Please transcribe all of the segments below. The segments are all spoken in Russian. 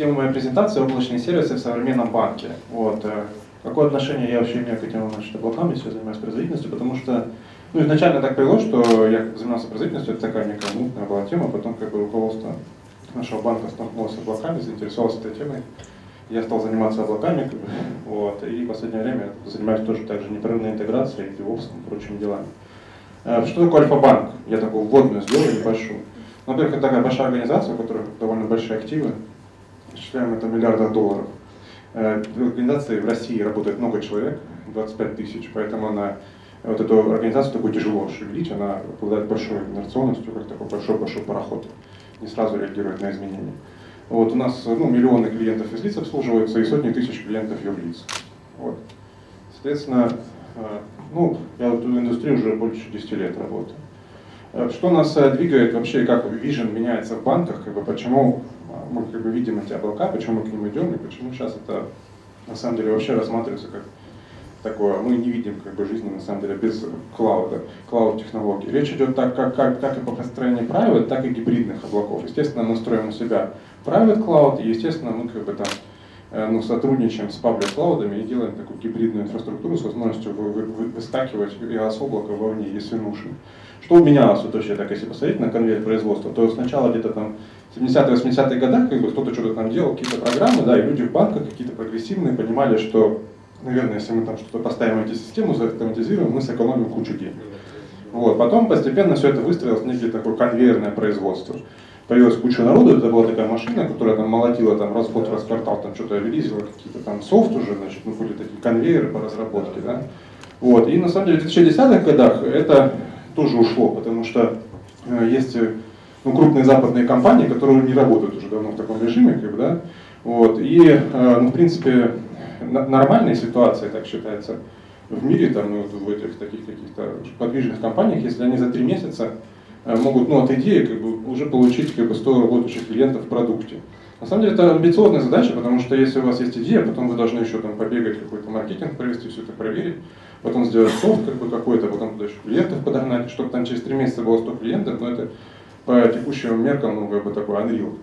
тема моей презентации «Облачные сервисы в современном банке». Вот. Э, какое отношение я вообще имею к этим облакам, если я занимаюсь производительностью, потому что ну, изначально так повелось, что я занимался производительностью, это такая некая мутная была тема, потом как бы руководство нашего банка столкнулось с облаками, заинтересовалось этой темой. Я стал заниматься облаками, как бы, вот, и в последнее время занимаюсь тоже также непрерывной интеграцией, DevOps и прочими делами. Э, что такое Альфа-банк? Я такую вводную сделаю небольшую. Во-первых, это такая большая организация, у которой довольно большие активы, считаем это миллиардов долларов. Э, в организации в России работает много человек, 25 тысяч, поэтому она, вот эту организацию такую тяжело шевелить, она обладает большой инерционностью, как такой большой-большой пароход, не сразу реагирует на изменения. Вот у нас ну, миллионы клиентов из лиц обслуживаются и сотни тысяч клиентов юрлиц. Вот. Соответственно, э, ну, я в эту индустрию уже больше 10 лет работаю. Э, что нас двигает вообще, как вижен меняется в банках, как бы, почему мы как бы видим эти облака, почему мы к ним идем и почему сейчас это на самом деле вообще рассматривается как такое, мы не видим как бы жизни на самом деле без клауда, клауд-технологий. Речь идет так, как, как, как и по построению private, так и гибридных облаков. Естественно, мы строим у себя private cloud, и естественно мы как бы там э, ну, сотрудничаем с public клаудами и делаем такую гибридную инфраструктуру с возможностью вы, вы, вы, выскакивать из облака вовне, если нужно. Что у меня вот вообще, так если посмотреть на конвейер производства, то сначала где-то там 70-80-х годах как бы кто-то что-то там делал, какие-то программы, да, и люди в банках какие-то прогрессивные понимали, что, наверное, если мы там что-то поставим эти систему, заавтоматизируем, мы сэкономим кучу денег. Вот. Потом постепенно все это выстроилось в некое такое конвейерное производство. Появилась куча народу, это была такая машина, которая там молотила там раз в год, раз в квартал, там что-то релизила, какие-то там софт уже, значит, ну были такие конвейеры по разработке, да. Вот. И на самом деле в 2010-х годах это тоже ушло, потому что э, есть ну, крупные западные компании, которые не работают уже давно в таком режиме, как бы, да, вот, и, э, ну, в принципе, нормальная ситуация, так считается, в мире, там, ну, в этих таких каких-то подвижных компаниях, если они за три месяца э, могут, ну, от идеи, как бы, уже получить, как бы, 100 работающих клиентов в продукте. На самом деле это амбициозная задача, потому что если у вас есть идея, потом вы должны еще там побегать какой-то маркетинг провести, все это проверить, потом сделать софт как бы какой-то, потом туда еще клиентов подогнать, чтобы там через три месяца было 100 клиентов, но это по текущим меркам, ну, как бы такой Unreal.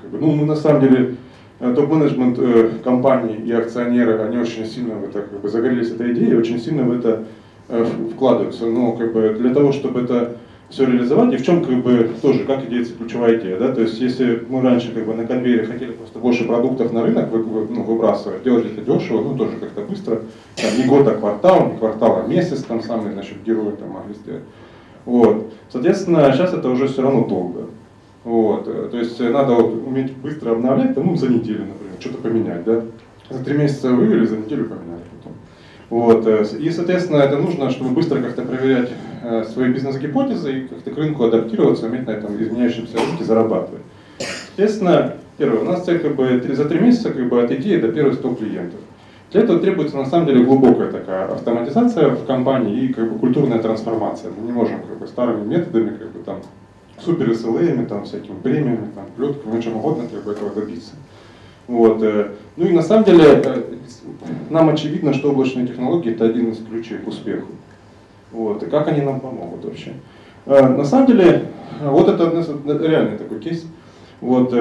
Как бы, ну, мы на самом деле, э, топ-менеджмент э, компании и акционеры, они очень сильно в это, как бы, загорелись этой идеей, очень сильно в это э, вкладываются. Но как бы, для того, чтобы это все реализовать, и в чем как бы тоже, как идея, ключевая идея, да, то есть если мы раньше как бы на конвейере хотели просто больше продуктов на рынок вы, вы, ну, выбрасывать, делать это дешево, ну тоже как-то быстро, там, не год, а квартал, не квартал, а месяц, там самые, значит, герои там могли сделать. Вот. Соответственно, сейчас это уже все равно долго. Вот. То есть надо вот уметь быстро обновлять, ну, за неделю, например, что-то поменять, да. За три месяца вывели, за неделю поменяли потом. Вот. Э, и, соответственно, это нужно, чтобы быстро как-то проверять свои бизнес-гипотезы и как-то к рынку адаптироваться, уметь на этом изменяющемся рынке зарабатывать. Естественно, первое, у нас цель как бы за три месяца как бы от идеи до первых 100 клиентов. Для этого требуется на самом деле глубокая такая автоматизация в компании и как бы культурная трансформация. Мы не можем как бы старыми методами, как бы там супер SLA, там всякими премиями, там плетками, чем угодно как бы этого добиться. Вот. Э, ну и на самом деле э, нам очевидно, что облачные технологии это один из ключей к успеху. Вот. И как они нам помогут вообще. Э, на самом деле, вот это реальный такой кейс. Вот,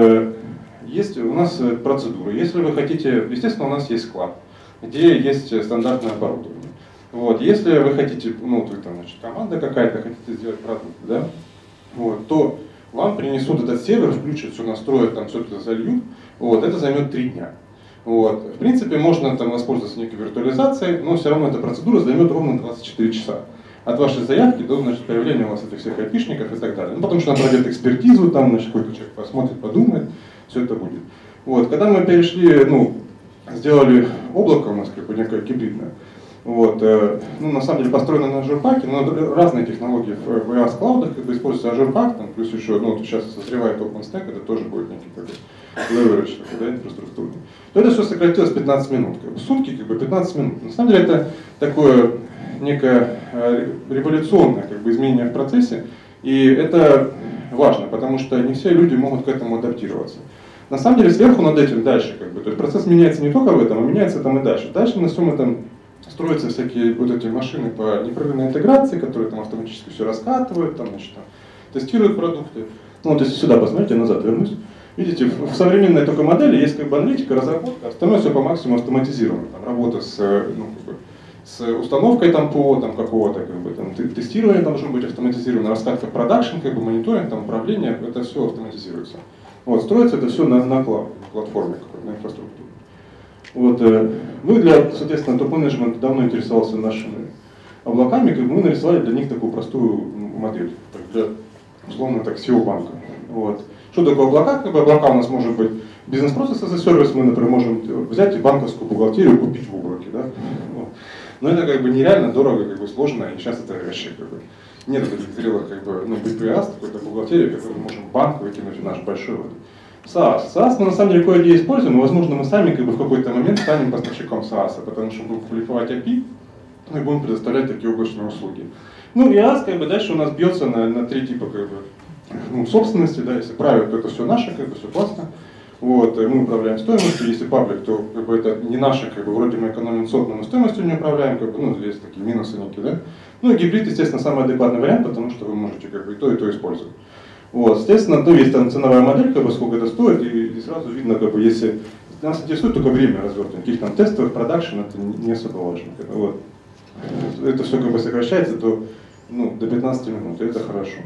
есть у нас процедура. Если вы хотите, естественно, у нас есть склад где есть стандартное оборудование. Вот. Если вы хотите, ну, вы там, значит, команда какая-то, хотите сделать продукт, да, вот, то вам принесут этот сервер, включат, все настроят, там все это зальют, вот, это займет три дня. Вот. В принципе, можно там воспользоваться некой виртуализацией, но все равно эта процедура займет ровно 24 часа. От вашей заявки до значит, появления у вас этих всех айпишников и так далее. Ну, потому что она пройдет экспертизу, там значит, какой-то человек посмотрит, подумает, все это будет. Вот. Когда мы перешли, ну, сделали облако у нас как бы некое гибридное. Вот, э, ну, на самом деле построено на Azure но разные технологии в, EAS Cloud, как бы используется Azure Pack, там, плюс еще, ну, вот сейчас созревает OpenStack, это тоже будет некий такой leverage да, инфраструктурный. То это все сократилось 15 минут, как бы, сутки, как бы 15 минут. На самом деле это такое некое э, революционное как бы, изменение в процессе, и это важно, потому что не все люди могут к этому адаптироваться. На самом деле сверху над этим дальше, как бы, то есть процесс меняется не только в этом, а меняется там и дальше. Дальше на всем этом строятся всякие вот эти машины по непрерывной интеграции, которые там автоматически все раскатывают, там, значит, там, тестируют продукты. Ну вот если сюда посмотрите, назад вернусь, Видите, в современной только модели есть как бы аналитика, разработка, остальное все по максимуму автоматизировано. Там работа с, ну, как бы, с установкой там ПО там какого-то, как бы, там, тестирование должно быть автоматизировано, раскатка продакшн, как бы, мониторинг, там, управление, это все автоматизируется. Вот, строится это все на, на клауд, платформе, на инфраструктуре. Вот, э, мы для, соответственно, топ-менеджмент давно интересовался нашими облаками, как бы мы нарисовали для них такую простую модель, для, условно так, SEO-банка. Вот. Что такое облака? Облака у нас может быть бизнес-процесс as a сервис, мы, например, можем взять и банковскую бухгалтерию купить в облаке. Да? Но это как бы нереально дорого, как бы сложно, и сейчас это вообще как бы нет таких зрелых как бы, ну, BPS, какой-то бухгалтерии, которую мы можем банк выкинуть в наш большой вот, SaaS. SaaS мы на самом деле кое-где используем, и возможно мы сами как бы в какой-то момент станем поставщиком SaaS, потому что будем публиковать API, и будем предоставлять такие облачные услуги. Ну и IaaS как бы дальше у нас бьется на, на три типа как бы, ну, собственности, да, если private, то это все наше, как бы все классно. Вот, мы управляем стоимостью, если паблик, то как бы, это не наше, как бы, вроде мы экономим сот, но стоимостью не управляем, как бы, ну, есть такие минусы некие, да. Ну и гибрид, естественно, самый адекватный вариант, потому что вы можете как бы и то, и то использовать. Вот, соответственно, то есть там ценовая модель, как бы, сколько это стоит, и, и сразу видно, как бы, если нас интересует только время развертывания, каких там тестовых, продакшн, это не особо важно. Как бы, вот. Это все как бы сокращается до, ну, до 15 минут, и это хорошо.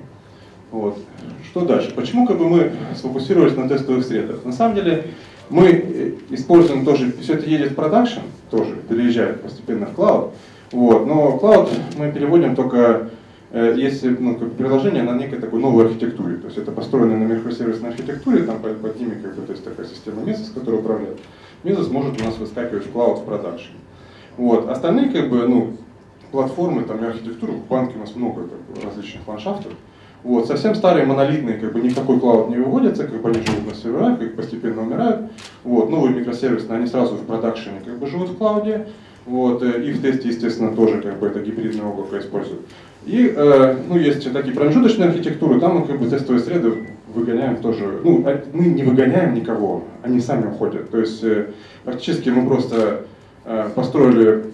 Вот. Что дальше? Почему как бы, мы сфокусировались на тестовых средах? На самом деле мы э, используем тоже, все это едет в продакшн, тоже переезжает постепенно в клауд, вот, но клауд мы переводим только э, если ну, как приложение на некой такой новой архитектуре, то есть это построено на микросервисной архитектуре, там под, под ними как бы, то есть такая система Mesos, которая управляет. Mesos может у нас выскакивать в клауд в продакшн. Вот. Остальные как бы, ну, платформы там, и архитектуры, в банке у нас много как бы, различных ландшафтов, вот, совсем старые монолитные, как бы никакой клауд не выводится, как бы они живут на серверах, как постепенно умирают. Вот, новые микросервисные, они сразу в продакшене как бы живут в клауде. Вот, э, и в тесте, естественно, тоже как бы это гибридное облако используют. И э, ну, есть такие промежуточные архитектуры, там мы как бы тестовые среды выгоняем тоже. Ну, а мы не выгоняем никого, они сами уходят. То есть э, практически мы просто э, построили,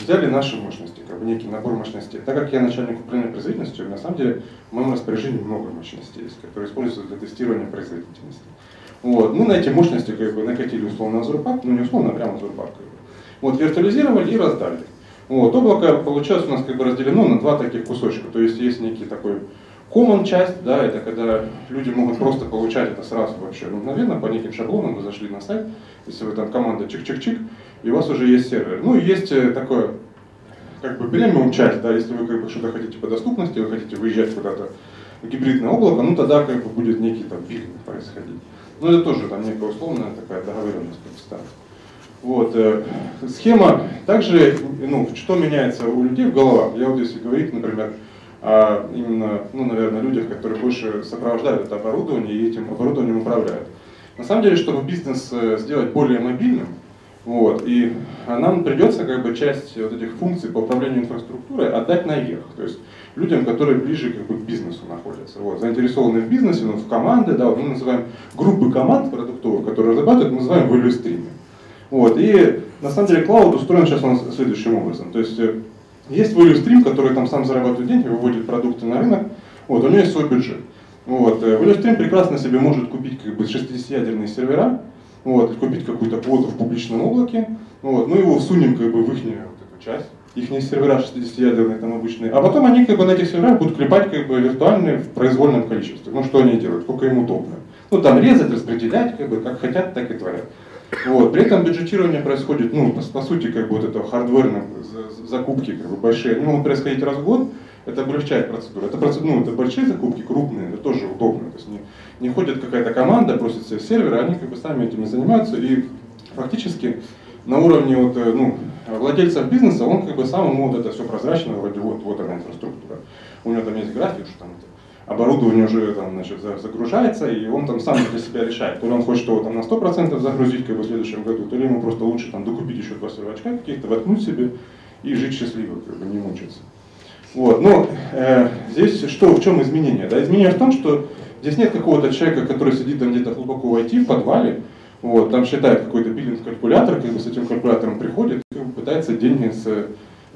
взяли наши мощности как бы некий набор мощностей. Так как я начальник управления производительностью, на самом деле в моем распоряжении много мощностей которые используются для тестирования производительности. Вот. Мы на эти мощности как бы накатили условно Azure ну не условно, а прямо Azure бы. Вот, виртуализировали и раздали. Вот, облако получилось у нас как бы разделено на два таких кусочка. То есть есть некий такой common часть, да, это когда люди могут просто получать это сразу вообще ну, мгновенно по неким шаблонам, вы зашли на сайт, если вы там команда чик-чик-чик, и у вас уже есть сервер. Ну и есть э, такое как бы премиум часть, да, если вы как бы что-то хотите по доступности, вы хотите выезжать куда-то в гибридное облако, ну тогда как бы будет некий там билдинг происходить. Но это тоже там некая условная такая договоренность как Вот. Э, схема также, ну, что меняется у людей в головах. Я вот если говорить, например, о именно, ну, наверное, людях, которые больше сопровождают это оборудование и этим оборудованием управляют. На самом деле, чтобы бизнес э, сделать более мобильным, вот. И нам придется как бы часть вот этих функций по управлению инфраструктурой отдать наверх. То есть людям, которые ближе как бы, к бизнесу находятся. Вот. Заинтересованы в бизнесе, ну, в команды, да, мы называем группы команд продуктовых, которые разрабатывают, мы называем value stream. Вот. И на самом деле клауд устроен сейчас нас следующим образом. То есть э, есть stream, который там сам зарабатывает деньги, выводит продукты на рынок, вот, у него есть свой бюджет. Вот. Э, stream прекрасно себе может купить как бы 60-ядерные сервера, вот, купить какую-то квоту в публичном облаке, вот, мы его всунем как бы в их вот эту часть, их сервера 60-ядерные там обычные, а потом они как бы на этих серверах будут клепать как бы виртуальные в произвольном количестве. Ну что они делают, сколько им удобно. Ну там резать, распределять, как бы как хотят, так и творят. Вот. При этом бюджетирование происходит, ну, по, по сути, как бы вот это хардверные закупки как бы большие, они могут происходить раз в год, это облегчает процедуру. Это, процедура, ну, это большие закупки, крупные, это тоже удобно. То есть не, не ходит какая-то команда, просит себе сервера, они как бы сами этим занимаются. И фактически на уровне вот, э, ну, владельцев бизнеса, он как бы сам ему вот это все прозрачно, вроде вот, вот она инфраструктура. У него там есть график, что там это, оборудование уже там, значит, загружается, и он там сам для себя решает, то ли он хочет его там на 100% загрузить как бы, в следующем году, то ли ему просто лучше там докупить еще два сервачка каких-то, воткнуть себе и жить счастливо, как бы не мучиться. Вот, но э, здесь что, в чем изменение? Да, изменение в том, что здесь нет какого-то человека, который сидит там где-то глубоко в IT, в подвале, вот, там считает какой-то биллинг-калькулятор, как бы с этим калькулятором приходит, как пытается деньги с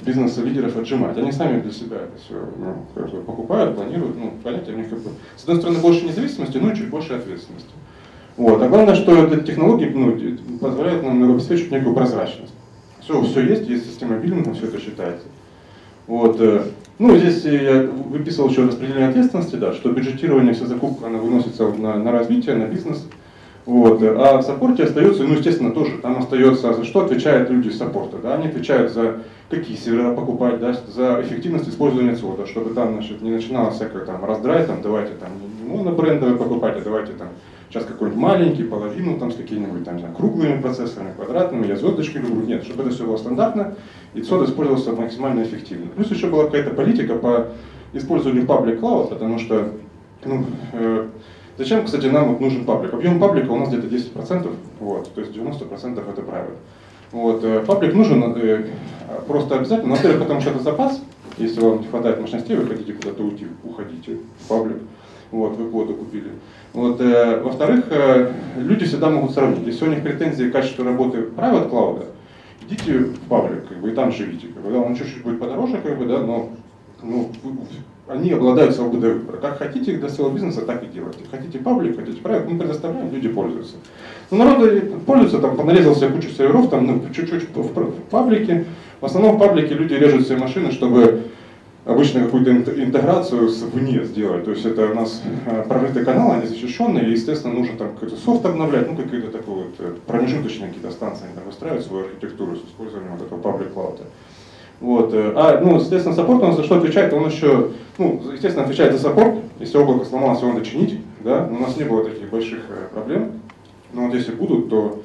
бизнес-лидеров отжимать. Они сами для себя это все ну, покупают, планируют. Ну, понятие у них как бы, с одной стороны, больше независимости, но и чуть больше ответственности. Вот. А главное, что эти технологии ну, позволяют нам обеспечить некую прозрачность. Все, все есть, есть система биллинга, все это считается. Вот. Э, ну, здесь я выписывал еще распределение ответственности, да, что бюджетирование, вся закупка, она выносится на, на развитие, на бизнес. Вот. А в саппорте остается, ну, естественно, тоже, там остается, за что отвечают люди из саппорта, да, они отвечают за какие сервера покупать, да, за эффективность использования цода, чтобы там, значит, не начиналось всякое там раздрай, там, давайте там не монобрендовые покупать, а давайте там сейчас какой-нибудь маленький, половину там с какими-нибудь там, знаю, круглыми процессорами, квадратными, я звездочки люблю. Нет, чтобы это все было стандартно, и цод использовался максимально эффективно. Плюс еще была какая-то политика по использованию public cloud, потому что ну, э, Зачем, кстати, нам вот нужен паблик? Объем паблика у нас где-то 10%, вот, то есть 90% это private. Вот, э, паблик нужен э, просто обязательно, во-первых, потому что это запас, если вам не хватает мощностей, вы хотите куда-то уйти, уходите в паблик, вот, вы коды купили. Вот, э, во-вторых, э, люди всегда могут сравнить. Если у них претензии к качеству работы private cloud, идите в паблик, как бы, и там живите. Как бы, да, он чуть-чуть будет подороже, как бы, да, но ну, они обладают свободой выбора. Как хотите для своего бизнеса, так и делайте. Хотите паблик, хотите правил, мы предоставляем, люди пользуются. Но народ пользуется, там, понарезал себе кучу серверов, там, ну, чуть-чуть в, в паблике. В основном в паблике люди режут все машины, чтобы обычно какую-то интеграцию вне сделать. То есть это у нас э, прорытый канал, они защищенные, и, естественно, нужно там какой-то софт обновлять, ну, какие-то такой вот э, промежуточные какие-то станции, они там выстраивают свою архитектуру с использованием вот этого паблик клауда. Вот. Э, а, ну, естественно, support, он за что отвечает? Он еще, ну, естественно, отвечает за саппорт. Если облако сломалось, его надо чинить, да, но у нас не было таких больших проблем. Но вот если будут, то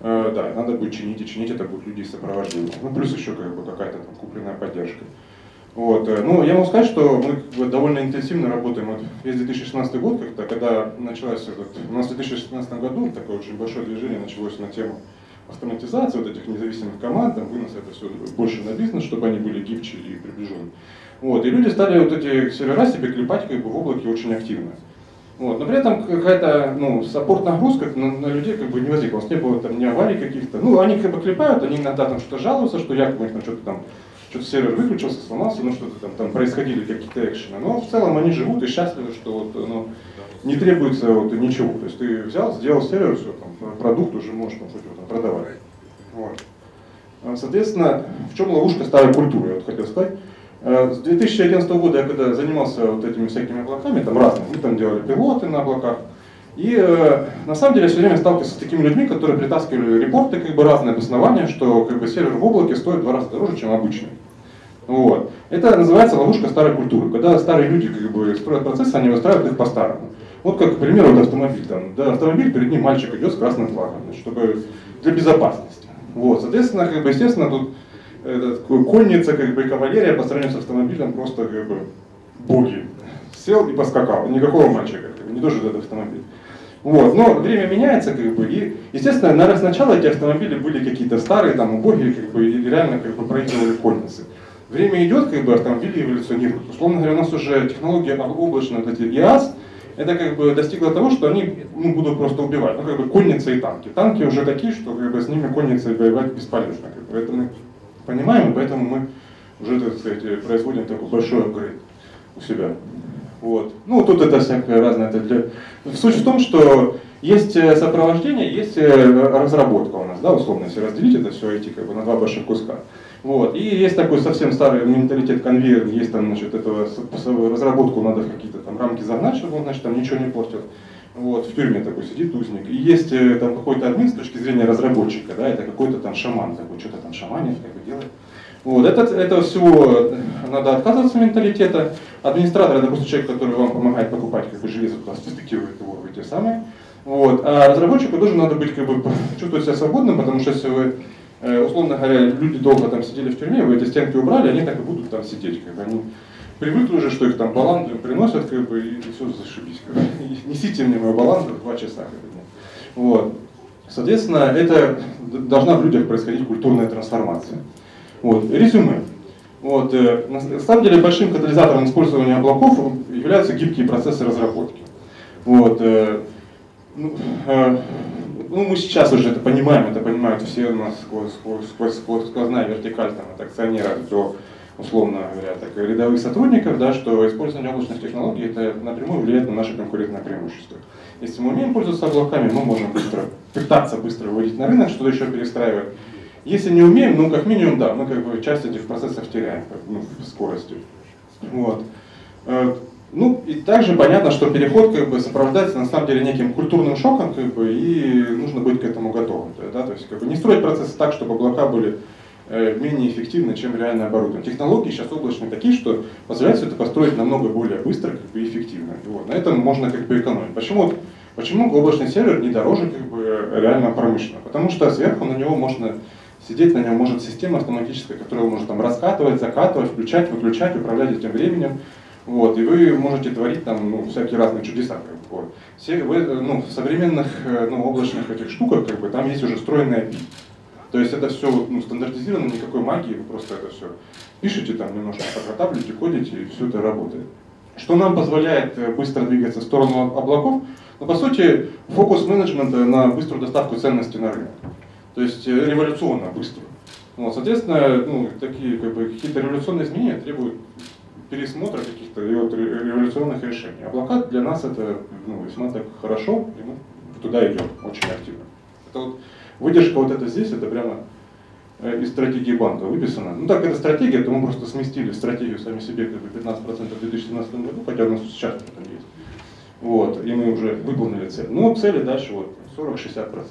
э, да, надо будет чинить, и чинить это будут люди сопровождения. Ну, плюс еще как бы какая-то там купленная поддержка. Вот. Э, ну, я могу сказать, что мы как бы, довольно интенсивно работаем. Вот весь 2016 год, как-то, когда началось, вот, у нас в 2016 году такое очень большое движение началось на тему автоматизации вот этих независимых команд, там, вынос это все больше на бизнес, чтобы они были гибче и приближены. Вот. И люди стали вот эти сервера себе клепать как бы в облаке очень активно. Вот. Но при этом какая-то ну, саппорт нагрузка на, на людей как бы не возникла. У нас не было там ни аварий каких-то. Ну, они как бы клепают, они иногда там что-то жалуются, что якобы там что-то там что-то сервер выключился, сломался, ну что-то там, там происходили какие-то экшены. Но в целом они живут и счастливы, что вот, ну, не требуется вот, ничего. То есть ты взял, сделал сервер, все, там, продукт уже можешь там, хоть, там, продавать. Вот. А, соответственно, в чем ловушка старой культуры, я вот хотел сказать. А, с 2011 года я когда занимался вот этими всякими облаками, там разными, мы там делали пилоты на облаках, и э, на самом деле я все время сталкивался с такими людьми, которые притаскивали репорты, как бы разные обоснования, что как бы сервер в облаке стоит в два раза дороже, чем обычный. Вот. Это называется ловушка старой культуры. Когда старые люди как бы строят процессы, они выстраивают их по-старому. Вот как, к примеру, вот автомобиль. Там, да, автомобиль, перед ним мальчик идет с красным флагом, чтобы для безопасности. Вот. Соответственно, как бы, естественно, тут этот, конница как бы, и кавалерия по сравнению с автомобилем просто как бы, боги. Сел и поскакал. Никакого мальчика, как бы, не тоже этот автомобиль. Вот. Но время меняется, как бы, и, естественно, наверное, сначала эти автомобили были какие-то старые, там, убогие, как бы, и реально как бы, проигрывали конницы. Время идет, как бы автомобили эволюционируют. Условно говоря, у нас уже технология облачная, вот эти ИАС, это как бы достигло того, что они ну, будут просто убивать. Ну, как бы конницы и танки. Танки уже такие, что как бы, с ними конницы воевать бесполезно. Как бы, это мы понимаем, поэтому мы уже, так сказать, производим такой большой апгрейд у себя. Вот. Ну, тут это всякое разное. Это для... Суть в том, что есть э, сопровождение, есть э, разработка у нас, да, условно, если разделить это все IT как бы на два больших куска. Вот. И есть такой совсем старый менталитет конвейер, есть там, значит, этого разработку надо в какие-то там рамки загнать, чтобы он, значит, там ничего не портил. Вот, в тюрьме такой сидит узник. И есть э, там какой-то админ с точки зрения разработчика, да, это какой-то там шаман такой, что-то там шаманит, как бы делает. Вот, это, это все надо отказываться менталитета. Администратор это просто человек, который вам помогает покупать как бы железо, туда спецификирует его в эти самые. Вот. А разработчику тоже надо быть как бы чувствовать себя свободным, потому что если вы Э, условно говоря, люди долго там сидели в тюрьме, вы эти стенки убрали, они так и будут там сидеть. Как бы. Они привыкли уже, что их там баланду приносят, как бы, и все зашибись. Как бы. Несите мне мою баланду два часа. Как бы. Вот. Соответственно, это должна в людях происходить культурная трансформация. Вот. Резюме. Вот. Э, на самом деле большим катализатором использования облаков являются гибкие процессы разработки. Вот. Э, Ну, э, мы сейчас уже это понимаем, это понимают все у нас сквозь, сквозь, сквозь, сквозь сквозная вертикаль там, от акционеров до, условно говоря, так, рядовых сотрудников, да, что использование облачных технологий это напрямую влияет на наше конкурентное преимущество. Если мы умеем пользоваться облаками, мы можем быстро, пытаться быстро выводить на рынок, что-то еще перестраивать. Если не умеем, ну как минимум, да, мы как бы часть этих процессов теряем ну, в скорости. Вот. Ну и также понятно, что переход как бы сопровождается на самом деле неким культурным шоком, как бы, и нужно быть к этому готовым. Да? То есть как бы, не строить процессы так, чтобы облака были э, менее эффективны, чем реальное оборудование. Технологии сейчас облачные такие, что позволяют все это построить намного более быстро как бы, и эффективно. Вот. На этом можно как бы экономить. Почему, почему облачный сервер не дороже как бы, реально промышленного? Потому что сверху на него можно сидеть, на нем может система автоматическая, которая может там раскатывать, закатывать, включать, выключать, управлять этим временем. Вот, и вы можете творить там ну, всякие разные чудеса. Как бы. Все, вы, ну, в современных э, ну, облачных этих штуках как бы, там есть уже встроенная API. То есть это все ну, стандартизировано, никакой магии, вы просто это все пишете, там немножко подготавливаете, кодите, и все это работает. Что нам позволяет э, быстро двигаться в сторону облаков? Ну, по сути, фокус менеджмента на быструю доставку ценности на рынок. То есть э, революционно быстро. Вот, соответственно, ну, такие как бы, какие-то революционные изменения требуют пересмотра каких-то революционных решений. Облака для нас это ну, весьма так хорошо, и мы туда идем очень активно. Это вот, выдержка вот это здесь, это прямо э, из стратегии банка выписано. Ну так, это стратегия, то мы просто сместили стратегию сами себе как бы 15% в 2017 году, хотя у нас сейчас это есть. Вот, и мы уже выполнили цель. Ну, цели дальше вот 40-60%.